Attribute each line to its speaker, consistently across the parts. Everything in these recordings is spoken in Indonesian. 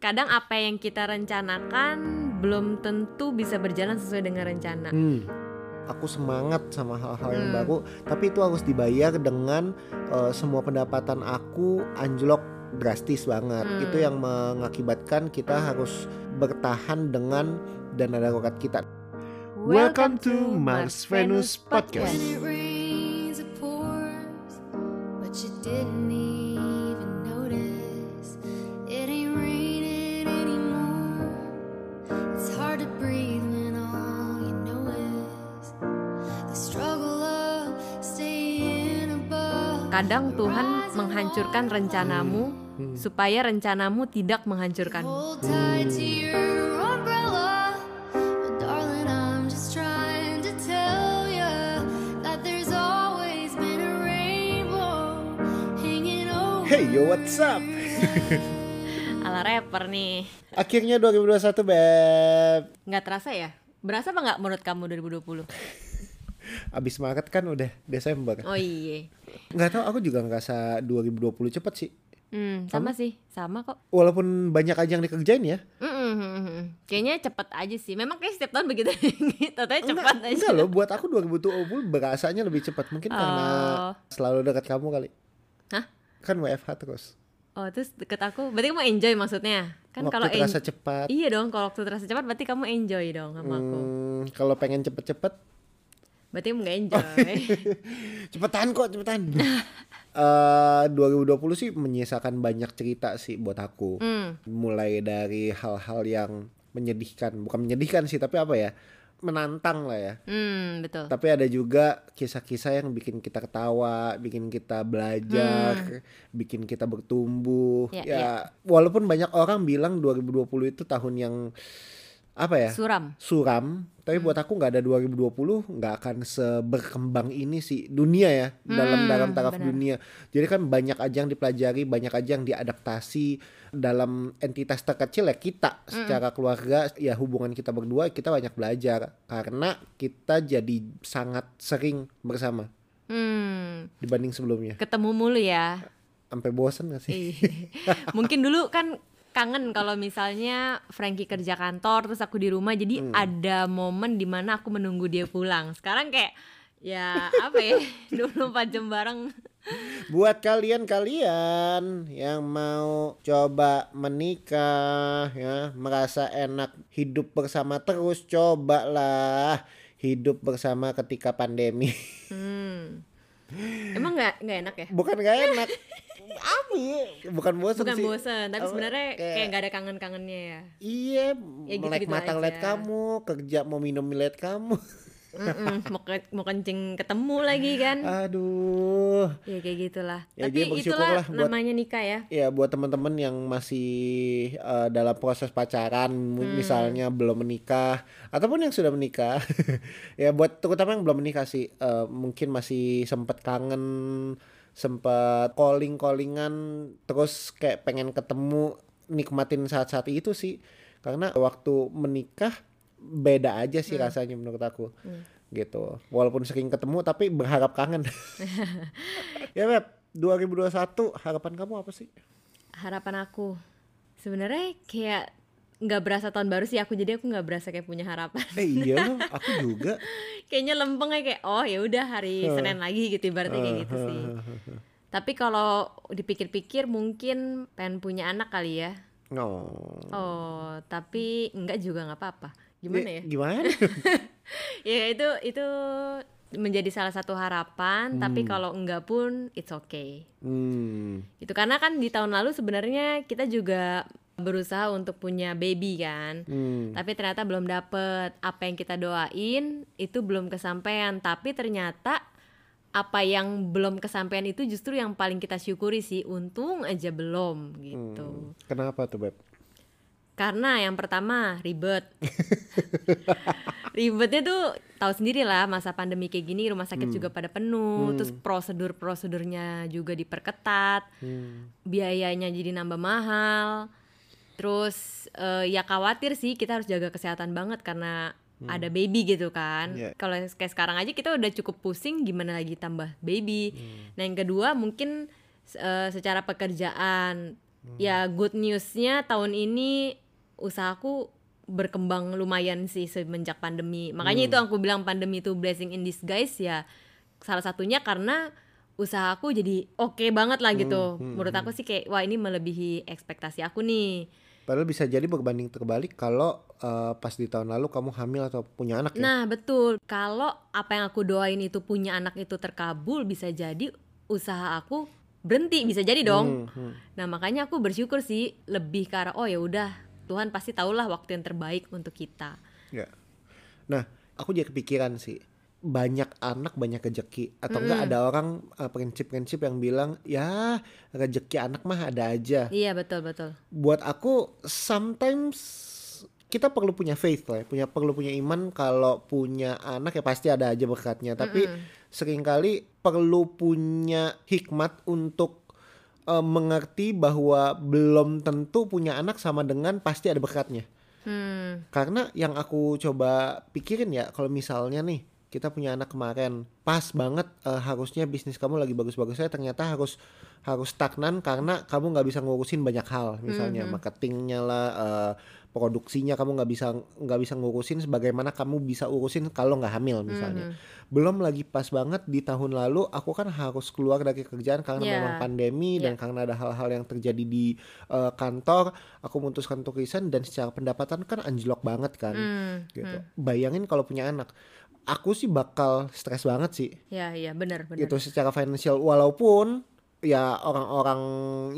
Speaker 1: kadang apa yang kita rencanakan belum tentu bisa berjalan sesuai dengan rencana.
Speaker 2: Hmm. Aku semangat sama hal-hal yang
Speaker 1: Hmm.
Speaker 2: baru, tapi itu harus dibayar dengan eh, semua pendapatan aku anjlok drastis banget.
Speaker 1: Hmm.
Speaker 2: Itu yang mengakibatkan kita harus bertahan dengan dana darurat kita. Welcome to Mars Venus Podcast.
Speaker 3: When
Speaker 1: Kadang Tuhan menghancurkan rencanamu
Speaker 2: Hmm.
Speaker 1: supaya rencanamu tidak menghancurkan.
Speaker 3: Hold tight to your umbrella. But darling, I'm just trying to tell ya.
Speaker 2: Hey yo what's up?
Speaker 1: Ala rapper nih.
Speaker 2: Akhirnya 2021 beb.
Speaker 1: Nggak terasa ya? Berasa apa nggak menurut kamu 2020?
Speaker 2: Abis Maret kan udah Desember.
Speaker 1: Oh iya.
Speaker 2: Nggak tahu aku juga ngerasa 2020 cepet sih.
Speaker 1: Hmm, sama sih, sama kok.
Speaker 2: Walaupun banyak aja yang dikerjain ya.
Speaker 1: Mm-mm. Kayaknya cepet aja sih. Memang kayak setiap tahun begitu. Katanya cepat aja.
Speaker 2: Enggak loh, buat aku 2020 berasanya lebih cepat. Mungkin karena
Speaker 1: Oh.
Speaker 2: selalu dekat kamu kali.
Speaker 1: Hah?
Speaker 2: Kan WFH terus.
Speaker 1: Oh, terus deket aku. Berarti kamu enjoy maksudnya? Kan kalau
Speaker 2: terasa
Speaker 1: en-
Speaker 2: cepat.
Speaker 1: Iya dong, kalau waktu terasa cepat berarti kamu enjoy dong sama aku.
Speaker 2: Hmm, kalau pengen cepet-cepet,
Speaker 1: Berarti nggak enjoy.
Speaker 2: cepetan kok, cepetan. Eh 2020 sih menyisakan banyak cerita sih buat aku.
Speaker 1: hmm.
Speaker 2: Mulai dari hal-hal yang menyedihkan, bukan menyedihkan sih, tapi apa ya? Menantang lah ya.
Speaker 1: Hmm, betul.
Speaker 2: Tapi ada juga kisah-kisah yang bikin kita ketawa, bikin kita belajar, bikin kita bertumbuh.
Speaker 1: Ya,
Speaker 2: Ya,
Speaker 1: ya.
Speaker 2: walaupun banyak orang bilang 2020 itu tahun yang apa ya?
Speaker 1: Suram.
Speaker 2: suram, tapi buat aku nggak ada 2020 nggak akan seberkembang ini sih dunia ya dalam
Speaker 1: Hmm,
Speaker 2: dalam taraf
Speaker 1: benar.
Speaker 2: dunia. Jadi kan banyak aja yang dipelajari, banyak aja yang diadaptasi dalam entitas terkecil ya kita secara keluarga ya hubungan kita berdua kita banyak belajar karena kita jadi sangat sering bersama
Speaker 1: Hmm,
Speaker 2: dibanding sebelumnya.
Speaker 1: ketemu mulu ya.
Speaker 2: Sampai bosan gak sih?
Speaker 1: Iya. Mungkin dulu kan kangen kalau misalnya Frankie kerja kantor terus aku di rumah jadi
Speaker 2: Hmm.
Speaker 1: ada momen di mana aku menunggu dia pulang. Sekarang kayak ya apa ya 24 jam bareng.
Speaker 2: Buat kalian-kalian yang mau coba menikah ya, merasa enak hidup bersama terus, cobalah hidup bersama ketika pandemi.
Speaker 1: Hmm. Emang nggak nggak enak ya?
Speaker 2: Bukan gak enak. Apa ya? Bukan bosan
Speaker 1: Bukan
Speaker 2: sih.
Speaker 1: bosen, tapi
Speaker 2: Apa,
Speaker 1: sebenarnya
Speaker 2: kayak-
Speaker 1: kayak nggak ada kangen-kangennya ya.
Speaker 2: Iya,
Speaker 1: Ya
Speaker 2: melek
Speaker 1: gitu-gitu
Speaker 2: mata ngeliat kamu, kerja mau minum ngeliat kamu.
Speaker 1: Mm-mm, mau ke- mau kencing ketemu lagi kan?
Speaker 2: Aduh.
Speaker 1: Ya kayak gitulah.
Speaker 2: Ya,
Speaker 1: Tapi itulah
Speaker 2: buat-
Speaker 1: namanya nikah ya.
Speaker 2: Ya buat teman-teman yang masih eh, dalam proses pacaran
Speaker 1: Hmm.
Speaker 2: misalnya belum menikah ataupun yang sudah menikah ya buat terutama yang belum menikah sih eh, mungkin masih sempet kangen sempet calling callingan terus kayak pengen ketemu nikmatin saat-saat itu sih. Karena waktu menikah beda aja sih rasanya menurut aku. Gitu. Walaupun sering ketemu tapi berharap kangen. Ya Beb. 2021 harapan kamu apa sih?
Speaker 1: Harapan aku. Sebenarnya kayak nggak berasa tahun baru sih aku jadi aku nggak berasa kayak punya harapan.
Speaker 2: Eh iya aku juga.
Speaker 1: Kayaknya lempeng kayak oh ya udah hari Senin lagi gitu ibaratnya kayak gitu sih. Tapi kalau dipikir-pikir mungkin pengen punya anak kali ya.
Speaker 2: No.
Speaker 1: Oh, tapi enggak juga nggak apa-apa. Gimana ya?
Speaker 2: Gimana?
Speaker 1: Ya itu itu menjadi salah satu harapan, tapi kalau enggak pun it's okay.
Speaker 2: hmm.
Speaker 1: Itu karena kan di tahun lalu sebenarnya kita juga berusaha untuk punya baby kan.
Speaker 2: Hmm.
Speaker 1: Tapi ternyata belum dapet apa yang kita doain itu belum kesampaian. Tapi ternyata apa yang belum kesampaian itu justru yang paling kita syukuri sih. Untung aja belum gitu.
Speaker 2: Kenapa tuh, Beb?
Speaker 1: Karena yang pertama ribet. Ribetnya tuh tahu sendiri lah masa pandemi kayak gini rumah sakit juga pada penuh, terus prosedur-prosedurnya juga diperketat, biayanya jadi nambah mahal. Terus eh, ya khawatir sih kita harus jaga kesehatan banget karena ada baby gitu kan.
Speaker 2: Iya.
Speaker 1: Kalau kayak sekarang aja kita udah cukup pusing gimana lagi tambah baby. Nah, yang kedua mungkin eh, secara pekerjaan. Ya good newsnya tahun ini usahaku berkembang lumayan sih semenjak pandemi. Makanya itu aku bilang pandemi itu blessing in disguise ya. Salah satunya karena usahaku jadi oke banget lah gitu. Menurut aku sih kayak wah ini melebihi ekspektasi aku nih
Speaker 2: Padahal bisa jadi berbanding terbalik kalau eh, pas di tahun lalu kamu hamil atau punya anak ya.
Speaker 1: Nah, betul. Kalau apa yang aku doain itu punya anak itu terkabul, bisa jadi usaha aku berhenti, bisa jadi dong.
Speaker 2: Hmm, hmm.
Speaker 1: Nah, makanya aku bersyukur sih lebih ke arah oh ya udah, Tuhan pasti tahulah waktu yang terbaik untuk kita.
Speaker 2: Ya. Nah, aku jadi kepikiran sih. Banyak anak banyak rezeki atau enggak ada orang eh, prinsip-prinsip yang bilang ya rezeki anak mah ada aja.
Speaker 1: Iya, betul, betul.
Speaker 2: Buat aku sometimes kita perlu punya faith lah, ya, punya perlu punya iman kalau punya anak ya pasti ada aja berkatnya. Tapi sering kali perlu punya hikmat untuk eh, mengerti bahwa belum tentu punya anak sama dengan pasti ada berkatnya.
Speaker 1: Hmm.
Speaker 2: Karena yang aku coba pikirin ya kalau misalnya nih kita punya anak kemarin. Pas banget eh, harusnya bisnis kamu lagi bagus-bagusnya ternyata harus harus stagnan karena kamu nggak bisa ngurusin banyak hal. Misalnya marketingnya lah eh, produksinya kamu nggak bisa nggak bisa ngurusin sebagaimana kamu bisa urusin kalau nggak hamil misalnya. Belum lagi pas banget di tahun lalu aku kan harus keluar dari kerjaan karena
Speaker 1: Yeah.
Speaker 2: memang pandemi dan karena ada hal-hal yang terjadi di eh, kantor aku memutuskan untuk resign dan secara pendapatan kan anjlok banget kan
Speaker 1: Hmm.
Speaker 2: gitu. bayangin kalau punya anak aku sih bakal stres banget sih.
Speaker 1: Ya, iya, benar, benar.
Speaker 2: gitu secara finansial walaupun ya orang-orang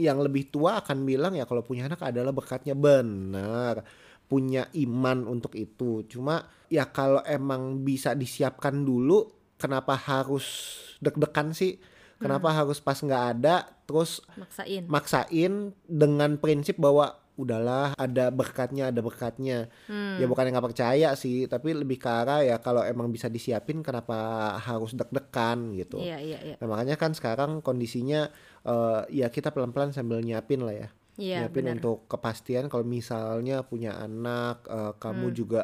Speaker 2: yang lebih tua akan bilang ya kalau punya anak adalah berkatnya benar punya iman untuk itu. Cuma ya kalau emang bisa disiapkan dulu kenapa harus deg-degan sih? Kenapa harus pas nggak ada terus
Speaker 1: Maksain.
Speaker 2: maksain dengan prinsip bahwa udahlah ada berkatnya ada berkatnya
Speaker 1: Hmm.
Speaker 2: ya bukan yang nggak percaya sih tapi lebih ke arah ya kalau emang bisa disiapin kenapa harus deg-degan gitu
Speaker 1: Iya, iya, iya.
Speaker 2: Nah, makanya kan sekarang kondisinya eh, ya kita pelan-pelan sambil nyiapin lah ya.
Speaker 1: Iya,
Speaker 2: nyiapin
Speaker 1: benar.
Speaker 2: untuk kepastian kalau misalnya punya anak, eh, kamu
Speaker 1: Hmm.
Speaker 2: juga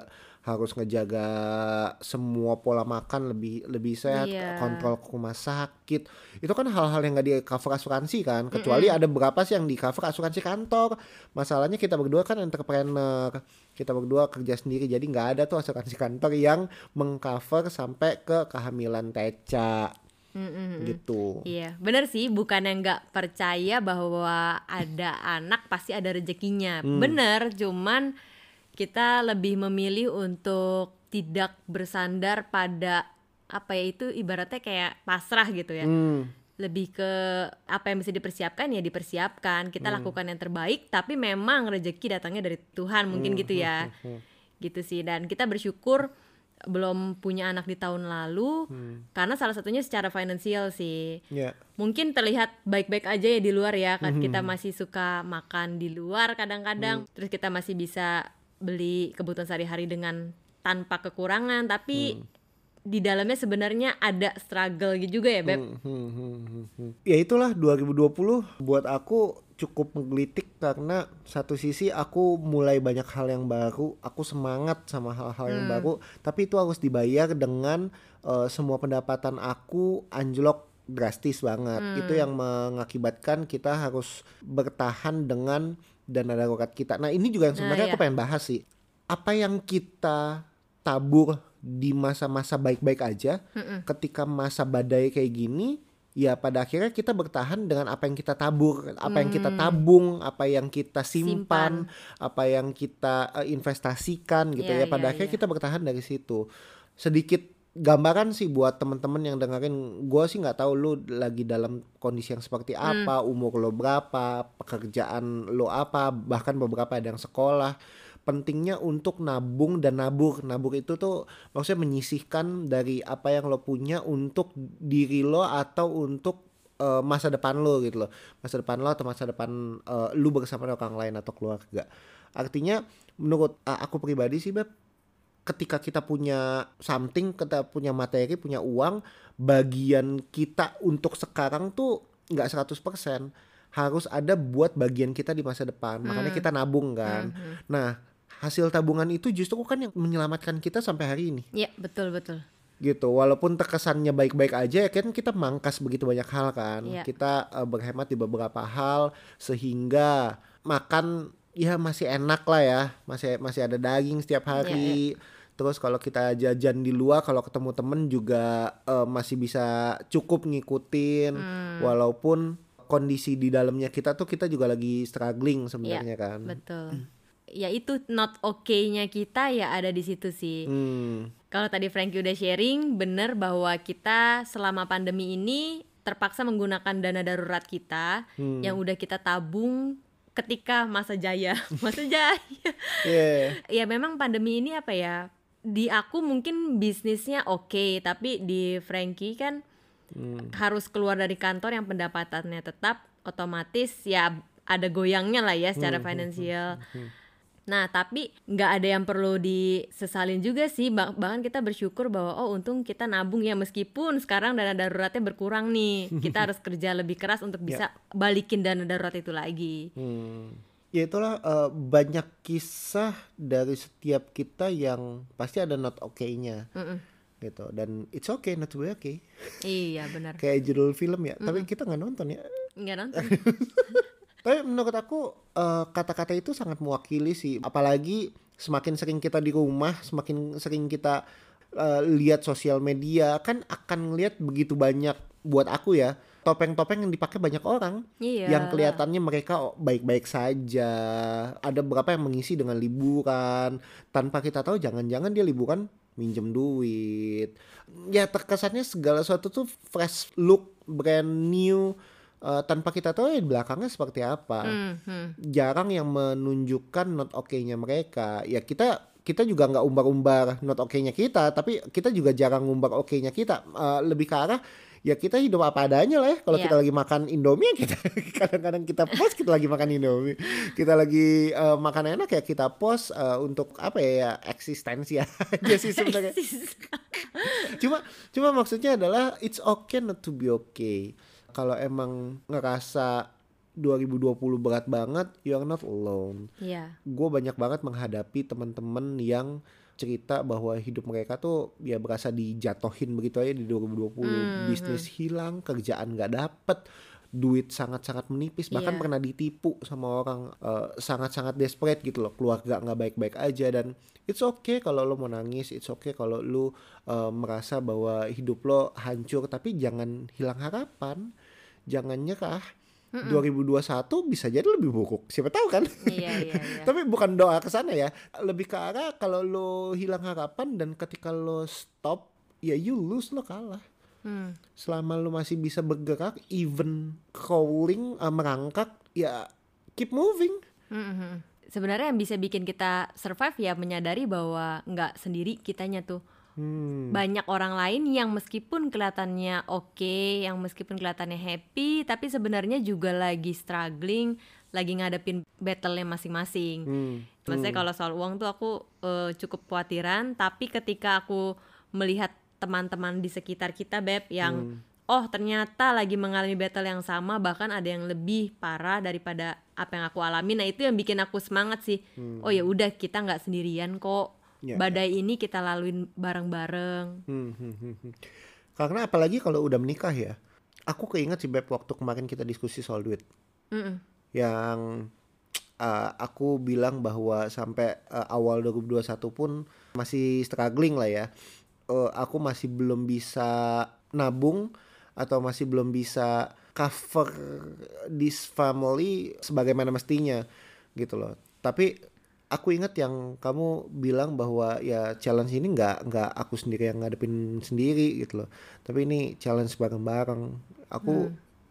Speaker 2: harus ngejaga semua pola makan lebih lebih sehat,
Speaker 1: Iya.
Speaker 2: kontrol ke rumah sakit. Itu kan hal-hal yang nggak di cover asuransi kan. Kecuali ada beberapa sih yang di cover asuransi kantor. Masalahnya kita berdua kan entrepreneur. Kita berdua kerja sendiri jadi nggak ada tuh asuransi kantor yang mengcover sampai ke kehamilan teca
Speaker 1: Mm-mm.
Speaker 2: gitu.
Speaker 1: Iya, benar sih. Bukan yang nggak percaya bahwa ada anak pasti ada rezekinya.
Speaker 2: Hmm.
Speaker 1: Bener, cuman kita lebih memilih untuk tidak bersandar pada apa ya itu ibaratnya kayak pasrah gitu ya.
Speaker 2: Hmm.
Speaker 1: Lebih ke apa yang bisa dipersiapkan ya dipersiapkan. Kita
Speaker 2: Hmm.
Speaker 1: lakukan yang terbaik, tapi memang rezeki datangnya dari Tuhan mungkin
Speaker 2: Hmm,
Speaker 1: gitu ya. Gitu sih. Dan kita bersyukur belum punya anak di tahun lalu karena salah satunya secara finansial sih
Speaker 2: Ya.
Speaker 1: mungkin terlihat baik-baik aja ya di luar ya kan kita masih suka makan di luar kadang-kadang terus kita masih bisa beli kebutuhan sehari-hari dengan tanpa kekurangan tapi di dalamnya sebenarnya ada struggle gitu juga ya beb
Speaker 2: Hmm, hmm, hmm, hmm, hmm. Ya itulah 2020 buat aku cukup menggelitik karena satu sisi aku mulai banyak hal yang baru, aku semangat sama hal-hal yang baru, tapi itu harus dibayar dengan eh, semua pendapatan aku anjlok drastis banget. Itu yang mengakibatkan kita harus bertahan dengan dana darurat kita. Nah, ini juga yang sebenarnya
Speaker 1: Nah,
Speaker 2: aku
Speaker 1: iya.
Speaker 2: pengen bahas sih. Apa yang kita tabur di masa-masa baik-baik aja, ketika masa badai kayak gini, ya pada akhirnya kita bertahan dengan apa yang kita tabur, apa yang kita tabung, apa yang kita simpan, apa yang kita eh, investasikan gitu
Speaker 1: Iya,
Speaker 2: ya. Pada
Speaker 1: iya,
Speaker 2: akhirnya
Speaker 1: iya.
Speaker 2: kita bertahan dari situ. Sedikit gambaran sih buat teman-teman yang dengerin gue sih nggak tahu lu lagi dalam kondisi yang seperti
Speaker 1: Hmm.
Speaker 2: apa umur lo berapa pekerjaan lo apa bahkan beberapa ada yang sekolah. Pentingnya untuk nabung dan nabur. Nabur itu tuh maksudnya menyisihkan dari apa yang lo punya untuk diri lo atau untuk eh, masa depan lo gitu loh. Masa depan lo atau masa depan eh, lu bersama orang lain atau keluarga. Artinya menurut eh, aku pribadi sih beb ketika kita punya something, kita punya materi, punya uang, bagian kita untuk sekarang tuh nggak 100%. Harus ada buat bagian kita di masa depan. Makanya kita nabung kan. Nah, hasil tabungan itu justru kan yang menyelamatkan kita sampai hari ini.
Speaker 1: Iya betul betul
Speaker 2: gitu walaupun terkesannya baik-baik aja ya kan kita mangkas begitu banyak hal kan
Speaker 1: Iya.
Speaker 2: kita eh, berhemat di beberapa hal sehingga makan ya masih enak lah ya masih masih ada daging setiap
Speaker 1: Iya,
Speaker 2: hari terus kalau kita jajan di luar kalau ketemu temen juga eh, masih bisa cukup ngikutin
Speaker 1: Hmm.
Speaker 2: walaupun kondisi di dalamnya kita tuh kita juga lagi struggling
Speaker 1: Iya,
Speaker 2: sebenarnya kan
Speaker 1: betul. Ya itu not oke-nya kita ya ada di situ sih.
Speaker 2: Hmm.
Speaker 1: Kalau tadi Frankie udah sharing, bener bahwa kita selama pandemi ini terpaksa menggunakan dana darurat kita
Speaker 2: Hmm.
Speaker 1: yang udah kita tabung ketika masa jaya, masa jaya.
Speaker 2: Yeah.
Speaker 1: ya memang pandemi ini apa ya? Di aku mungkin bisnisnya oke, tapi di Frankie kan
Speaker 2: Hmm.
Speaker 1: harus keluar dari kantor yang pendapatannya tetap, otomatis ya ada goyangnya lah ya
Speaker 2: Hmm,
Speaker 1: secara finansial. Nah, tapi nggak ada yang perlu disesalin juga sih. Bah- Bahkan kita bersyukur bahwa oh untung kita nabung ya meskipun sekarang dana daruratnya berkurang nih. Kita harus kerja lebih keras untuk bisa balikin dana darurat itu lagi.
Speaker 2: Hmm. Ya itulah eh, banyak kisah dari setiap kita yang pasti ada not oke-nya
Speaker 1: Mm-mm.
Speaker 2: gitu. Dan it's okay not to be okay.
Speaker 1: Iya benar.
Speaker 2: kayak judul film ya. Tapi kita nggak nonton ya.
Speaker 1: Nggak nonton.
Speaker 2: tapi menurut aku eh, kata-kata itu sangat mewakili sih. Apalagi semakin sering kita di rumah semakin sering kita eh, lihat sosial media kan akan ngelihat begitu banyak buat aku ya topeng-topeng yang dipakai banyak orang
Speaker 1: Iya.
Speaker 2: yang kelihatannya mereka baik-baik saja. Ada beberapa yang mengisi dengan liburan tanpa kita tahu jangan-jangan dia liburan minjem duit. Ya terkesannya segala sesuatu tuh fresh look, brand new eh, tanpa kita tahu ya di belakangnya seperti apa.
Speaker 1: Hmm, hmm.
Speaker 2: Jarang yang menunjukkan not oke-nya mereka. Ya kita kita juga nggak umbar-umbar not oke-nya kita, tapi kita juga jarang ngumbar oke-nya kita. Eh, lebih ke arah ya kita hidup apa adanya lah ya. Kalau
Speaker 1: Iya.
Speaker 2: kita lagi makan Indomie kita kadang-kadang kita post kita lagi makan Indomie. Kita lagi eh, makan enak ya kita post eh, untuk apa ya, ya eksistensi aja sih sebenarnya. cuma cuma maksudnya adalah it's okay not to be okay. Kalau emang ngerasa 2020 berat banget, you are not alone
Speaker 1: Iya.
Speaker 2: gue banyak banget menghadapi teman-teman yang cerita bahwa hidup mereka tuh ya berasa dijatohin begitu aja di 2020 bisnis hilang kerjaan nggak dapet duit sangat-sangat menipis. Bahkan
Speaker 1: Iya.
Speaker 2: pernah ditipu sama orang eh, sangat-sangat desperate gitu loh. Keluarga nggak baik-baik aja dan it's okay kalau lo mau nangis it's okay kalau lo eh, merasa bahwa hidup lo hancur. Tapi jangan hilang harapan. Jangan nyerah 2021 bisa jadi lebih buruk siapa tahu kan
Speaker 1: Iya, iya, iya.
Speaker 2: tapi bukan doa ke sana ya lebih ke arah kalau lo hilang harapan dan ketika lo stop ya you lose lo kalah
Speaker 1: Hmm.
Speaker 2: selama lo masih bisa bergerak even crawling uh, merangkak ya keep moving
Speaker 1: Mhm. Sebenarnya yang bisa bikin kita survive ya menyadari bahwa nggak sendiri kitanya tuh.
Speaker 2: Hmm.
Speaker 1: Banyak orang lain yang meskipun kelihatannya oke, yang meskipun kelihatannya happy, tapi sebenarnya juga lagi struggling, lagi ngadepin battle-nya masing-masing.
Speaker 2: Hmm.
Speaker 1: Maksudnya kalau soal uang tuh aku eh, cukup khawatiran, tapi ketika aku melihat teman-teman di sekitar kita beb yang oh ternyata lagi mengalami battle yang sama bahkan ada yang lebih parah daripada apa yang aku alami. Nah itu yang bikin aku semangat sih. Oh ya udah kita nggak sendirian kok.
Speaker 2: Ya,
Speaker 1: Badai ini kita laluin bareng-bareng.
Speaker 2: Hmm, hmm, hmm, hmm. karena apalagi kalau udah menikah ya aku keinget sih Beb waktu kemarin kita diskusi soal duit
Speaker 1: Mm-mm.
Speaker 2: yang uh, aku bilang bahwa sampai uh, awal 2021 pun masih struggling lah ya. Uh, aku masih belum bisa nabung atau masih belum bisa cover this family sebagaimana mestinya gitu loh. Tapi aku ingat yang kamu bilang bahwa ya challenge ini nggak nggak aku sendiri yang ngadepin sendiri gitu loh. Tapi ini challenge bareng-bareng. Aku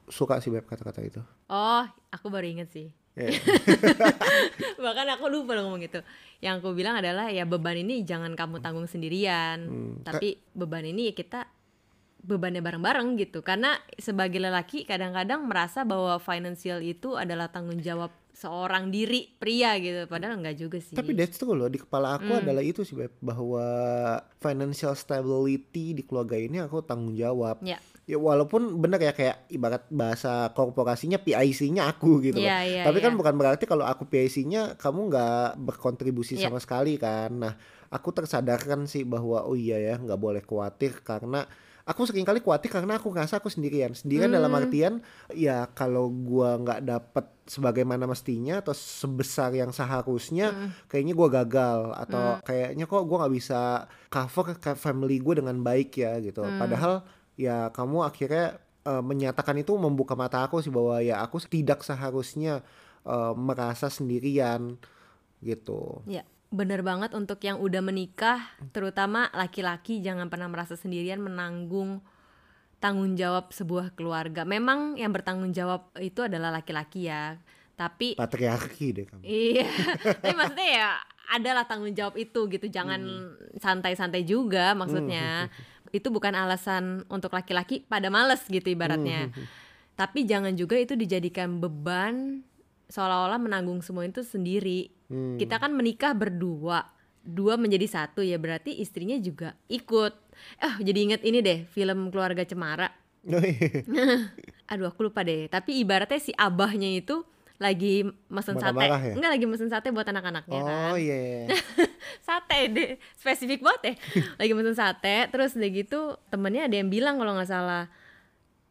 Speaker 2: suka sih Beb kata-kata itu.
Speaker 1: Oh, aku baru inget sih.
Speaker 2: Ya.
Speaker 1: Bahkan aku lupa loh ngomong gitu. Yang aku bilang adalah ya beban ini jangan kamu tanggung sendirian,
Speaker 2: Hmm,
Speaker 1: tapi beban ini ya kita bebannya bareng-bareng gitu. Karena sebagai lelaki kadang-kadang merasa bahwa financial itu adalah tanggung jawab seorang diri pria gitu. Padahal enggak juga sih.
Speaker 2: Tapi that's true loh di kepala aku
Speaker 1: Hmm.
Speaker 2: adalah itu sih Beb bahwa financial stability di keluarga ini aku tanggung jawab.
Speaker 1: ya,
Speaker 2: ya walaupun bener ya kayak ibarat bahasa korporasinya PIC-nya aku gitu loh.
Speaker 1: Iya, iya,
Speaker 2: Tapi kan
Speaker 1: iya.
Speaker 2: bukan berarti kalau aku PIC-nya kamu nggak berkontribusi
Speaker 1: Iya.
Speaker 2: sama sekali kan. Nah, aku tersadarkan sih bahwa oh iya ya nggak boleh khawatir karena aku sering kali khawatir karena aku ngerasa aku sendirian. Sendirian dalam
Speaker 1: Hmm.
Speaker 2: artian ya kalau gua nggak dapet sebagaimana mestinya atau sebesar yang seharusnya
Speaker 1: Hmm.
Speaker 2: kayaknya gua gagal atau kayaknya kok gua nggak bisa cover ke family gue dengan baik ya gitu.
Speaker 1: Hmm.
Speaker 2: Padahal ya kamu akhirnya eh, menyatakan itu membuka mata aku sih bahwa ya aku tidak seharusnya eh, merasa sendirian gitu.
Speaker 1: Ya, bener banget untuk yang udah menikah, terutama laki-laki jangan pernah merasa sendirian menanggung tanggung jawab sebuah keluarga. Memang yang bertanggung jawab itu adalah laki-laki ya, tapi
Speaker 2: Patriarki deh kamu.
Speaker 1: iya, tapi maksudnya ya adalah tanggung jawab itu gitu, jangan santai-santai juga maksudnya. Itu bukan alasan untuk laki-laki pada males gitu ibaratnya. Tapi jangan juga itu dijadikan beban seolah-olah menanggung semua itu sendiri.
Speaker 2: Hmm.
Speaker 1: Kita kan menikah berdua, dua menjadi satu ya berarti istrinya juga ikut. Eh jadi inget ini deh film keluarga Cemara.
Speaker 2: Oh, iya.
Speaker 1: Aduh aku lupa deh. Tapi ibaratnya si abahnya itu lagi mesen sate,
Speaker 2: ya?
Speaker 1: enggak lagi mesen sate buat anak-anaknya kan.
Speaker 2: oh iya.
Speaker 1: Sate deh, spesifik banget ya. lagi mesen sate, terus udah gitu temennya ada yang bilang kalau nggak salah,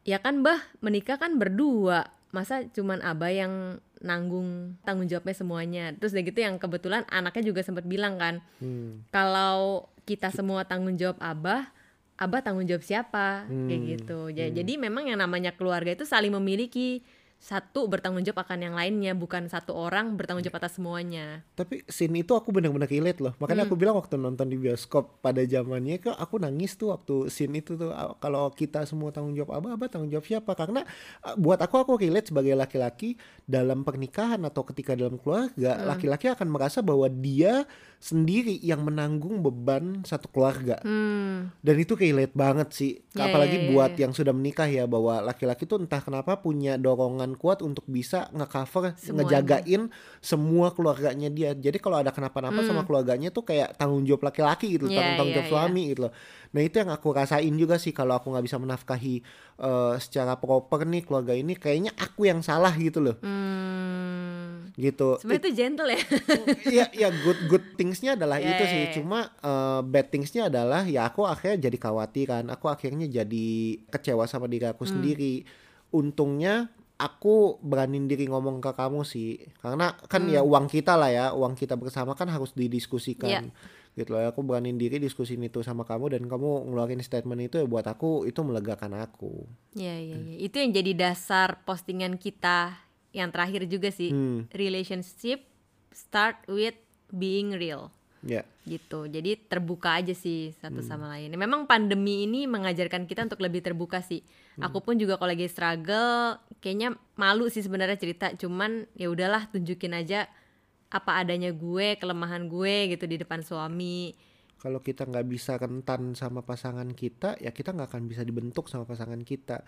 Speaker 1: ya kan bah menikah kan berdua, masa cuman abah yang nanggung tanggung jawabnya semuanya. Terus udah gitu yang kebetulan anaknya juga sempat bilang kan,
Speaker 2: Hmm.
Speaker 1: kalau kita semua tanggung jawab abah, abah tanggung jawab siapa kayak
Speaker 2: Hmm,
Speaker 1: gitu. Ja- Jadi memang yang namanya keluarga itu saling memiliki satu bertanggung jawab akan yang lainnya, bukan satu orang bertanggung jawab atas semuanya.
Speaker 2: Tapi scene itu aku benar-benar relate loh. Makanya
Speaker 1: Hmm.
Speaker 2: aku bilang waktu nonton di bioskop pada zamannya kok aku nangis tuh waktu scene itu tuh kalau kita semua tanggung jawab apa apa tanggung jawab siapa? Karena buat aku aku relate sebagai laki-laki dalam pernikahan atau ketika dalam keluarga,
Speaker 1: Hmm.
Speaker 2: laki-laki akan merasa bahwa dia sendiri yang menanggung beban satu keluarga.
Speaker 1: Hmm,
Speaker 2: Dan itu relate banget sih.
Speaker 1: Ya,
Speaker 2: Apalagi
Speaker 1: ya, ya,
Speaker 2: buat
Speaker 1: ya.
Speaker 2: yang sudah menikah ya bahwa laki-laki tuh entah kenapa punya dorongan kuat untuk bisa ngecover, ngejagain semua keluarganya dia. Jadi kalau ada kenapa-napa sama keluarganya tuh kayak tanggung jawab laki-laki gitu,
Speaker 1: Hmm. Ya,
Speaker 2: tanggung, tanggung
Speaker 1: ya,
Speaker 2: jawab
Speaker 1: ya.
Speaker 2: suami gitu loh. Nah, itu yang aku rasain juga sih kalau aku nggak bisa menafkahi eh, secara proper nih keluarga ini kayaknya aku yang salah gitu loh.
Speaker 1: hmm.
Speaker 2: Gitu.
Speaker 1: Sebenarnya itu gentle ya.
Speaker 2: Iya, ya good good thingsnya adalah
Speaker 1: Ya,
Speaker 2: itu sih.
Speaker 1: ya.
Speaker 2: Cuma eh, bad thingsnya adalah ya aku akhirnya jadi khawatiran. Aku akhirnya jadi kecewa sama diri aku
Speaker 1: Hmm.
Speaker 2: sendiri. Untungnya aku beraniin diri ngomong ke kamu sih. Karena kan ya uang kita lah ya, uang kita bersama kan harus didiskusikan. Gitu loh. Aku beraniin diri diskusin itu sama kamu dan kamu ngeluarin statement itu ya buat aku itu melegakan aku.
Speaker 1: Iya, iya, iya. Itu yang jadi dasar postingan kita yang terakhir juga sih.
Speaker 2: Hmm.
Speaker 1: Relationship start with being real.
Speaker 2: Ya.
Speaker 1: gitu. Jadi terbuka aja sih satu
Speaker 2: Hmm.
Speaker 1: sama lain. Memang pandemi ini mengajarkan kita untuk lebih terbuka sih.
Speaker 2: Hmm.
Speaker 1: aku pun juga kalau lagi struggle kayaknya malu sih sebenarnya cerita. Cuman ya udahlah tunjukin aja apa adanya gue kelemahan gue gitu di depan suami.
Speaker 2: Kalau kita nggak bisa rentan sama pasangan kita ya kita nggak akan bisa dibentuk sama pasangan kita.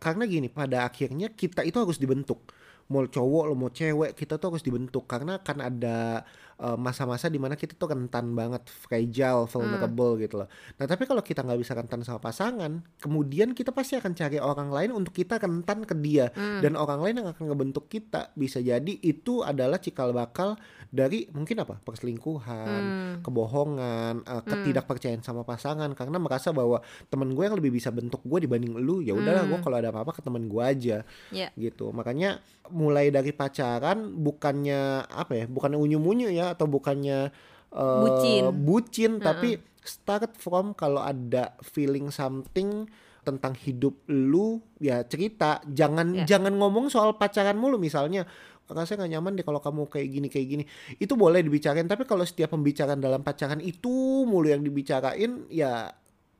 Speaker 2: Karena gini pada akhirnya kita itu harus dibentuk. Mau cowok lo mau cewek kita tuh harus dibentuk. Karena kan ada eh, masa-masa di mana kita tuh rentan banget fragile vulnerable gitu loh. Nah tapi kalau kita nggak bisa rentan sama pasangan kemudian kita pasti akan cari orang lain untuk kita rentan ke dia. Dan orang lain yang akan ngebentuk kita. Bisa jadi itu adalah cikal bakal dari mungkin apa? Perselingkuhan kebohongan, eh, ketidakpercayaan sama pasangan. Karena merasa bahwa temen gue yang lebih bisa bentuk gue dibanding lu ya udahlah gue kalau ada apa-apa ke temen gue aja.
Speaker 1: Ya.
Speaker 2: Gitu. Makanya mulai dari pacaran bukannya apa ya? Bukannya unyu-unyu ya atau bukannya eh,
Speaker 1: Bucin.
Speaker 2: bucin tapi start from kalau ada feeling something tentang hidup lu ya cerita. Jangan
Speaker 1: Ya.
Speaker 2: jangan ngomong soal pacaran mulu misalnya. Rasanya nggak nyaman deh kalau kamu kayak gini kayak gini. Itu boleh dibicarain tapi kalau setiap pembicaraan dalam pacaran itu mulu yang dibicarain ya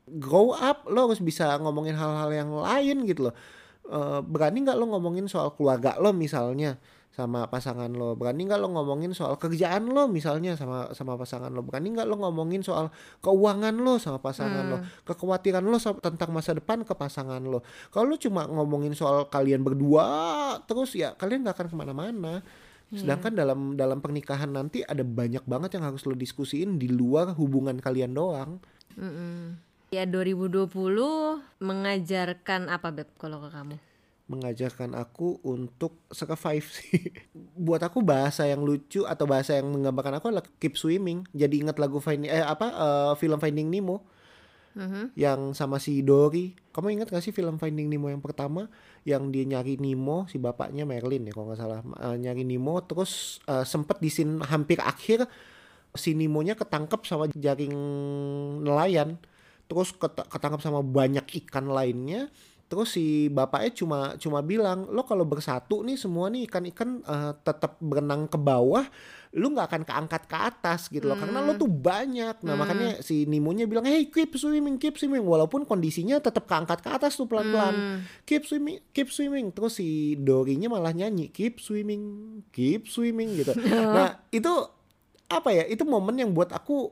Speaker 2: grow up. Lo harus bisa ngomongin hal-hal yang lain gitu loh. Eh, berani nggak lo ngomongin soal keluarga lo misalnya sama pasangan lo. Berani nggak lo ngomongin soal kerjaan lo misalnya sama sama pasangan lo? Berani nggak lo ngomongin soal keuangan lo sama pasangan lo? Kekhawatiran lo tentang masa depan ke pasangan lo. Kalau lo cuma ngomongin soal kalian berdua terus ya kalian nggak akan ke mana-mana. Sedangkan dalam dalam pernikahan nanti ada banyak banget yang harus lo diskusiin di luar hubungan kalian doang.
Speaker 1: Mm-mm. Ya 2020 mengajarkan apa Beb kalau ke kamu?
Speaker 2: Mengajarkan aku untuk survive sih. Buat aku bahasa yang lucu atau bahasa yang menggambarkan aku adalah keep swimming. Jadi ingat lagu Finding eh apa eh, film Finding Nemo
Speaker 1: Mhm.
Speaker 2: yang sama si Dory. Kamu ingat gak sih film Finding Nemo yang pertama yang dia nyari Nemo si bapaknya Merlin ya kalau nggak salah Eh, nyari Nemo terus eh, sempet di scene hampir akhir si Nemonya ketangkep sama jaring nelayan terus ket- ketangkep sama banyak ikan lainnya terus si bapaknya cuma cuma bilang lo kalau bersatu nih semua nih ikan-ikan eh, tetap berenang ke bawah lu nggak akan keangkat ke atas gitu loh. Karena lo tuh banyak. Nah makanya si Nemonya bilang hey keep swimming keep swimming. Walaupun kondisinya tetap keangkat ke atas tuh pelan-pelan. Keep swimming keep swimming. Terus si Dorinya malah nyanyi keep swimming keep swimming gitu. Nah itu apa ya? Itu momen yang buat aku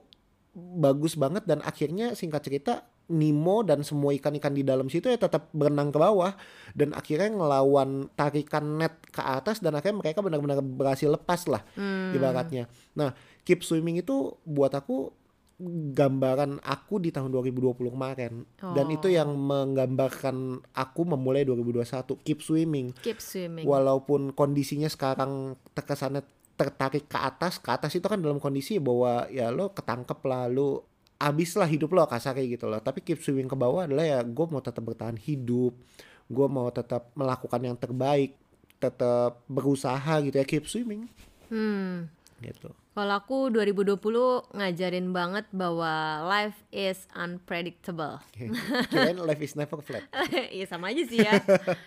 Speaker 2: bagus banget dan akhirnya singkat cerita Nemo dan semua ikan-ikan di dalam situ ya tetap berenang ke bawah. Dan akhirnya ngelawan tarikan net ke atas dan akhirnya mereka benar-benar berhasil lepas lah ibaratnya. Nah, keep swimming itu buat aku gambaran aku di tahun 2020 kemarin. Dan itu yang menggambarkan aku memulai 2021 keep swimming.
Speaker 1: Keep swimming.
Speaker 2: walaupun kondisinya sekarang terkesannya tertarik ke atas ke atas itu kan dalam kondisi bahwa ya lo ketangkep lah lo abis lah hidup lo kasar kayak gitu loh tapi keep swimming ke bawah adalah ya gue mau tetap bertahan hidup gue mau tetap melakukan yang terbaik tetap berusaha gitu ya keep swimming
Speaker 1: Hmm.
Speaker 2: gitu
Speaker 1: Kalau aku 2020 ngajarin banget bahwa life is unpredictable.
Speaker 2: kirain life is never flat
Speaker 1: Iya sama aja sih ya.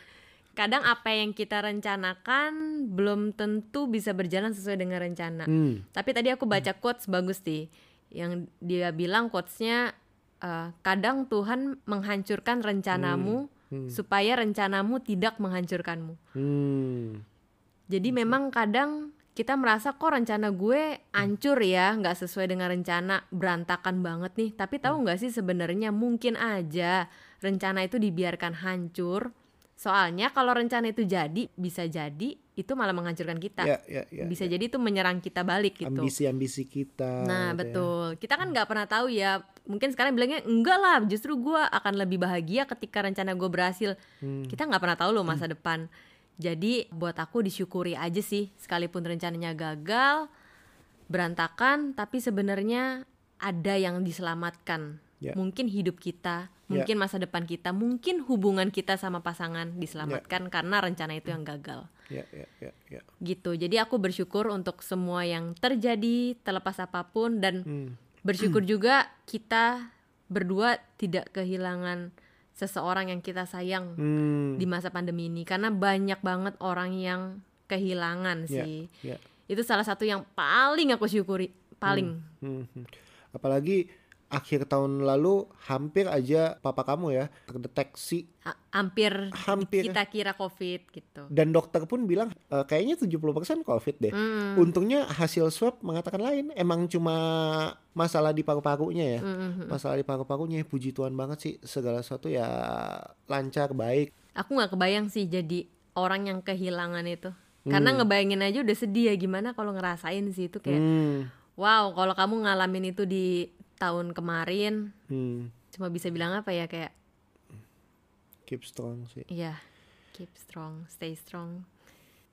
Speaker 1: Kadang apa yang kita rencanakan belum tentu bisa berjalan sesuai dengan rencana.
Speaker 2: Hmm.
Speaker 1: Tapi tadi aku baca quotes bagus sih. Yang dia bilang quotesnya eh, kadang Tuhan menghancurkan rencanamu supaya rencanamu tidak menghancurkanmu.
Speaker 2: hmm.
Speaker 1: Jadi memang kadang kita merasa kok rencana gue ancur ya, nggak sesuai dengan rencana, berantakan banget nih. Tapi tahu nggak sih sebenarnya mungkin aja rencana itu dibiarkan hancur. Soalnya kalau rencana itu jadi, bisa jadi itu malah menghancurkan kita.
Speaker 2: ya ya ya
Speaker 1: bisa jadi itu menyerang kita balik gitu.
Speaker 2: ambisi-ambisi kita
Speaker 1: Nah
Speaker 2: gitu ya.
Speaker 1: betul, kita kan nggak pernah tahu ya. Mungkin sekarang bilangnya enggak lah, justru gue akan lebih bahagia ketika rencana gue berhasil.
Speaker 2: Hmm.
Speaker 1: Kita nggak pernah tahu loh masa depan. Jadi buat aku disyukuri aja sih, sekalipun rencananya gagal, berantakan, tapi sebenarnya ada yang diselamatkan.
Speaker 2: Ya.
Speaker 1: Mungkin hidup kita, mungkin masa depan kita, mungkin hubungan kita sama pasangan diselamatkan karena rencana itu yang gagal
Speaker 2: ya ya ya ya
Speaker 1: gitu. Jadi aku bersyukur untuk semua yang terjadi terlepas apa pun dan bersyukur juga kita berdua tidak kehilangan seseorang yang kita sayang
Speaker 2: hmm.
Speaker 1: di masa pandemi ini karena banyak banget orang yang kehilangan
Speaker 2: Ya,
Speaker 1: sih.
Speaker 2: ya.
Speaker 1: Itu salah satu yang paling aku syukuri, paling.
Speaker 2: Hmm, hmm. Apalagi akhir tahun lalu hampir aja papa kamu ya terdeteksi
Speaker 1: Ha- hampir,
Speaker 2: Hampir.
Speaker 1: kita kira covid gitu.
Speaker 2: dan dokter pun bilang "E, kayaknya 70% covid deh.
Speaker 1: Hmm.
Speaker 2: Untungnya hasil swab mengatakan lain, emang cuma masalah di paru-parunya ya.
Speaker 1: Hmm,
Speaker 2: Masalah di paru-parunya puji Tuhan banget sih segala sesuatu ya lancar baik.
Speaker 1: Aku nggak kebayang sih jadi orang yang kehilangan itu. Karena ngebayangin aja udah sedih ya gimana kalau ngerasain sih itu kayak
Speaker 2: Hmm.
Speaker 1: wow kalau kamu ngalamin itu di tahun kemarin
Speaker 2: Hmm.
Speaker 1: cuma bisa bilang apa ya kayak
Speaker 2: Keep strong sih.
Speaker 1: iya keep strong stay strong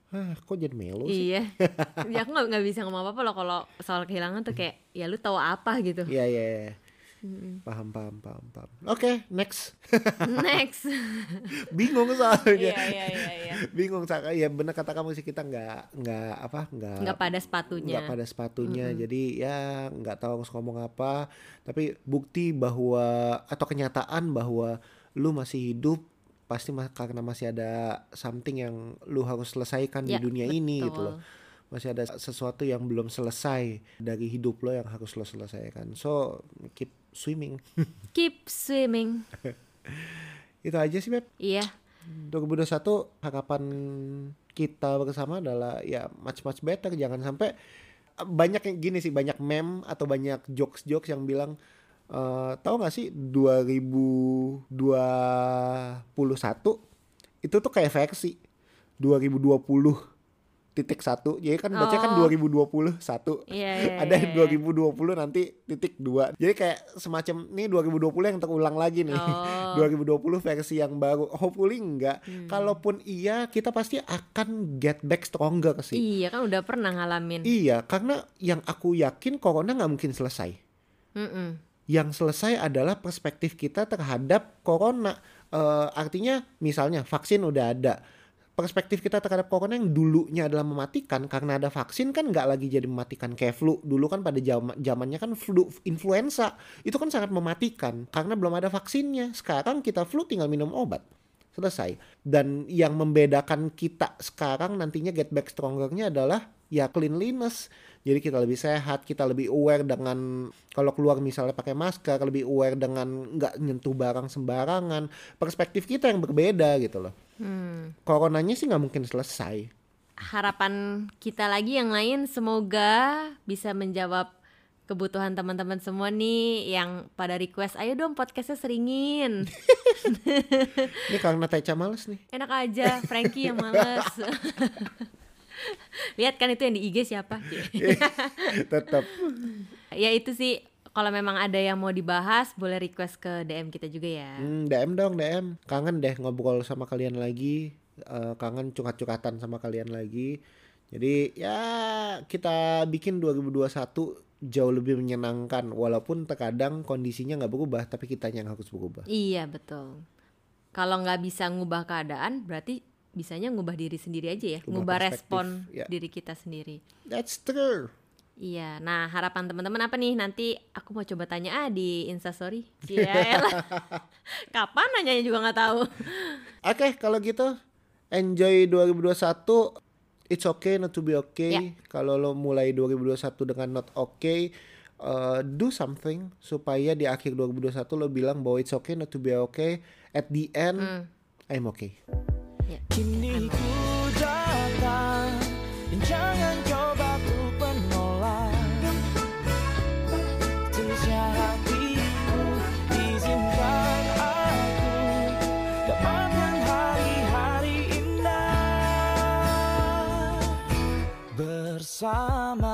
Speaker 2: Ah, kok jadi melo sih?
Speaker 1: iya ya aku nggak nggak bisa ngomong apa apa loh kalau soal kehilangan tuh kayak ya lu tahu apa gitu
Speaker 2: Iya, iya, iya. Paham, paham, paham, paham. Oke, next.
Speaker 1: next
Speaker 2: Bingung soalnya.
Speaker 1: iya iya iya iya
Speaker 2: bingung Saka. ya benar kata kamu sih kita nggak nggak apa nggak
Speaker 1: nggak pada sepatunya
Speaker 2: nggak pada sepatunya jadi ya nggak tahu harus ngomong apa tapi bukti bahwa atau kenyataan bahwa lu masih hidup pasti karena masih ada something yang lu harus selesaikan
Speaker 1: Ya,
Speaker 2: di dunia ini gitu
Speaker 1: betul.
Speaker 2: loh masih ada sesuatu yang belum selesai dari hidup lo yang harus lo selesaikan so keep swimming.
Speaker 1: Keep swimming.
Speaker 2: Itu aja sih Beb.
Speaker 1: Iya.
Speaker 2: 2021 harapan kita bersama adalah ya much much better. Jangan sampai banyak yang gini sih banyak meme atau banyak jokes jokes yang bilang eh tahu nggak sih 2021 itu tuh kayak versi. 2020 titik satu jadi kan baca kan
Speaker 1: Oh.
Speaker 2: 2020 satu
Speaker 1: Iya, iya,
Speaker 2: ada yang
Speaker 1: iya.
Speaker 2: 2020 nanti titik dua jadi kayak semacam nih 2020 yang terulang lagi nih
Speaker 1: Oh.
Speaker 2: 2020 versi yang baru hopefully enggak
Speaker 1: Hmm.
Speaker 2: kalaupun iya kita pasti akan get back stronger sih
Speaker 1: Iya kan udah pernah ngalamin.
Speaker 2: iya karena yang aku yakin corona nggak mungkin selesai
Speaker 1: Mm-mm.
Speaker 2: yang selesai adalah perspektif kita terhadap corona. Eh, artinya misalnya vaksin udah ada. Perspektif kita terhadap corona yang dulunya adalah mematikan karena ada vaksin kan nggak lagi jadi mematikan kayak flu. Dulu kan pada zaman zamannya kan flu influenza itu kan sangat mematikan karena belum ada vaksinnya. Sekarang kita flu tinggal minum obat. Selesai. Dan yang membedakan kita sekarang nantinya get back strongernya adalah ya cleanliness. Jadi kita lebih sehat, kita lebih aware dengan kalau keluar misalnya pakai masker, lebih aware dengan nggak nyentuh barang sembarangan. Perspektif kita yang berbeda gitu loh.
Speaker 1: Hmm.
Speaker 2: Coronanya sih nggak mungkin selesai.
Speaker 1: Harapan kita lagi yang lain semoga bisa menjawab kebutuhan teman-teman semua nih yang pada request ayo dong podcastnya seringin
Speaker 2: Ini karena Teca males nih.
Speaker 1: enak aja Frankie yang males lihat kan itu yang di IG siapa
Speaker 2: Tetap.
Speaker 1: ya itu sih kalau memang ada yang mau dibahas boleh request ke DM kita juga ya
Speaker 2: Hmm, DM dong DM. Kangen deh ngobrol sama kalian lagi. Eh, kangen curhat-curhatan sama kalian lagi. Jadi ya kita bikin 2021 jauh lebih menyenangkan walaupun terkadang kondisinya nggak berubah tapi kitanya yang harus berubah.
Speaker 1: iya betul kalau nggak bisa ngubah keadaan berarti bisanya ngubah diri sendiri aja ya
Speaker 2: Ngubah
Speaker 1: respon
Speaker 2: ya.
Speaker 1: diri kita sendiri
Speaker 2: That's true.
Speaker 1: Iya, nah harapan teman-teman apa nih? Nanti aku mau coba tanya ah di Instastory. Iya. Kapan nanyanya juga nggak tahu.
Speaker 2: Oke, kalau gitu enjoy 2021. It's okay not to be okay.
Speaker 1: Ya.
Speaker 2: Kalau lo mulai 2021 dengan not okay, uh, do something supaya di akhir 2021 lo bilang bahwa it's okay not to be okay. At the end,
Speaker 1: Hmm.
Speaker 2: I'm okay.
Speaker 1: Ya.
Speaker 4: Kini ku datang dan jangan coba untuk menolak Terusnya hatiku izinkan aku dapatkan hari-hari indah bersama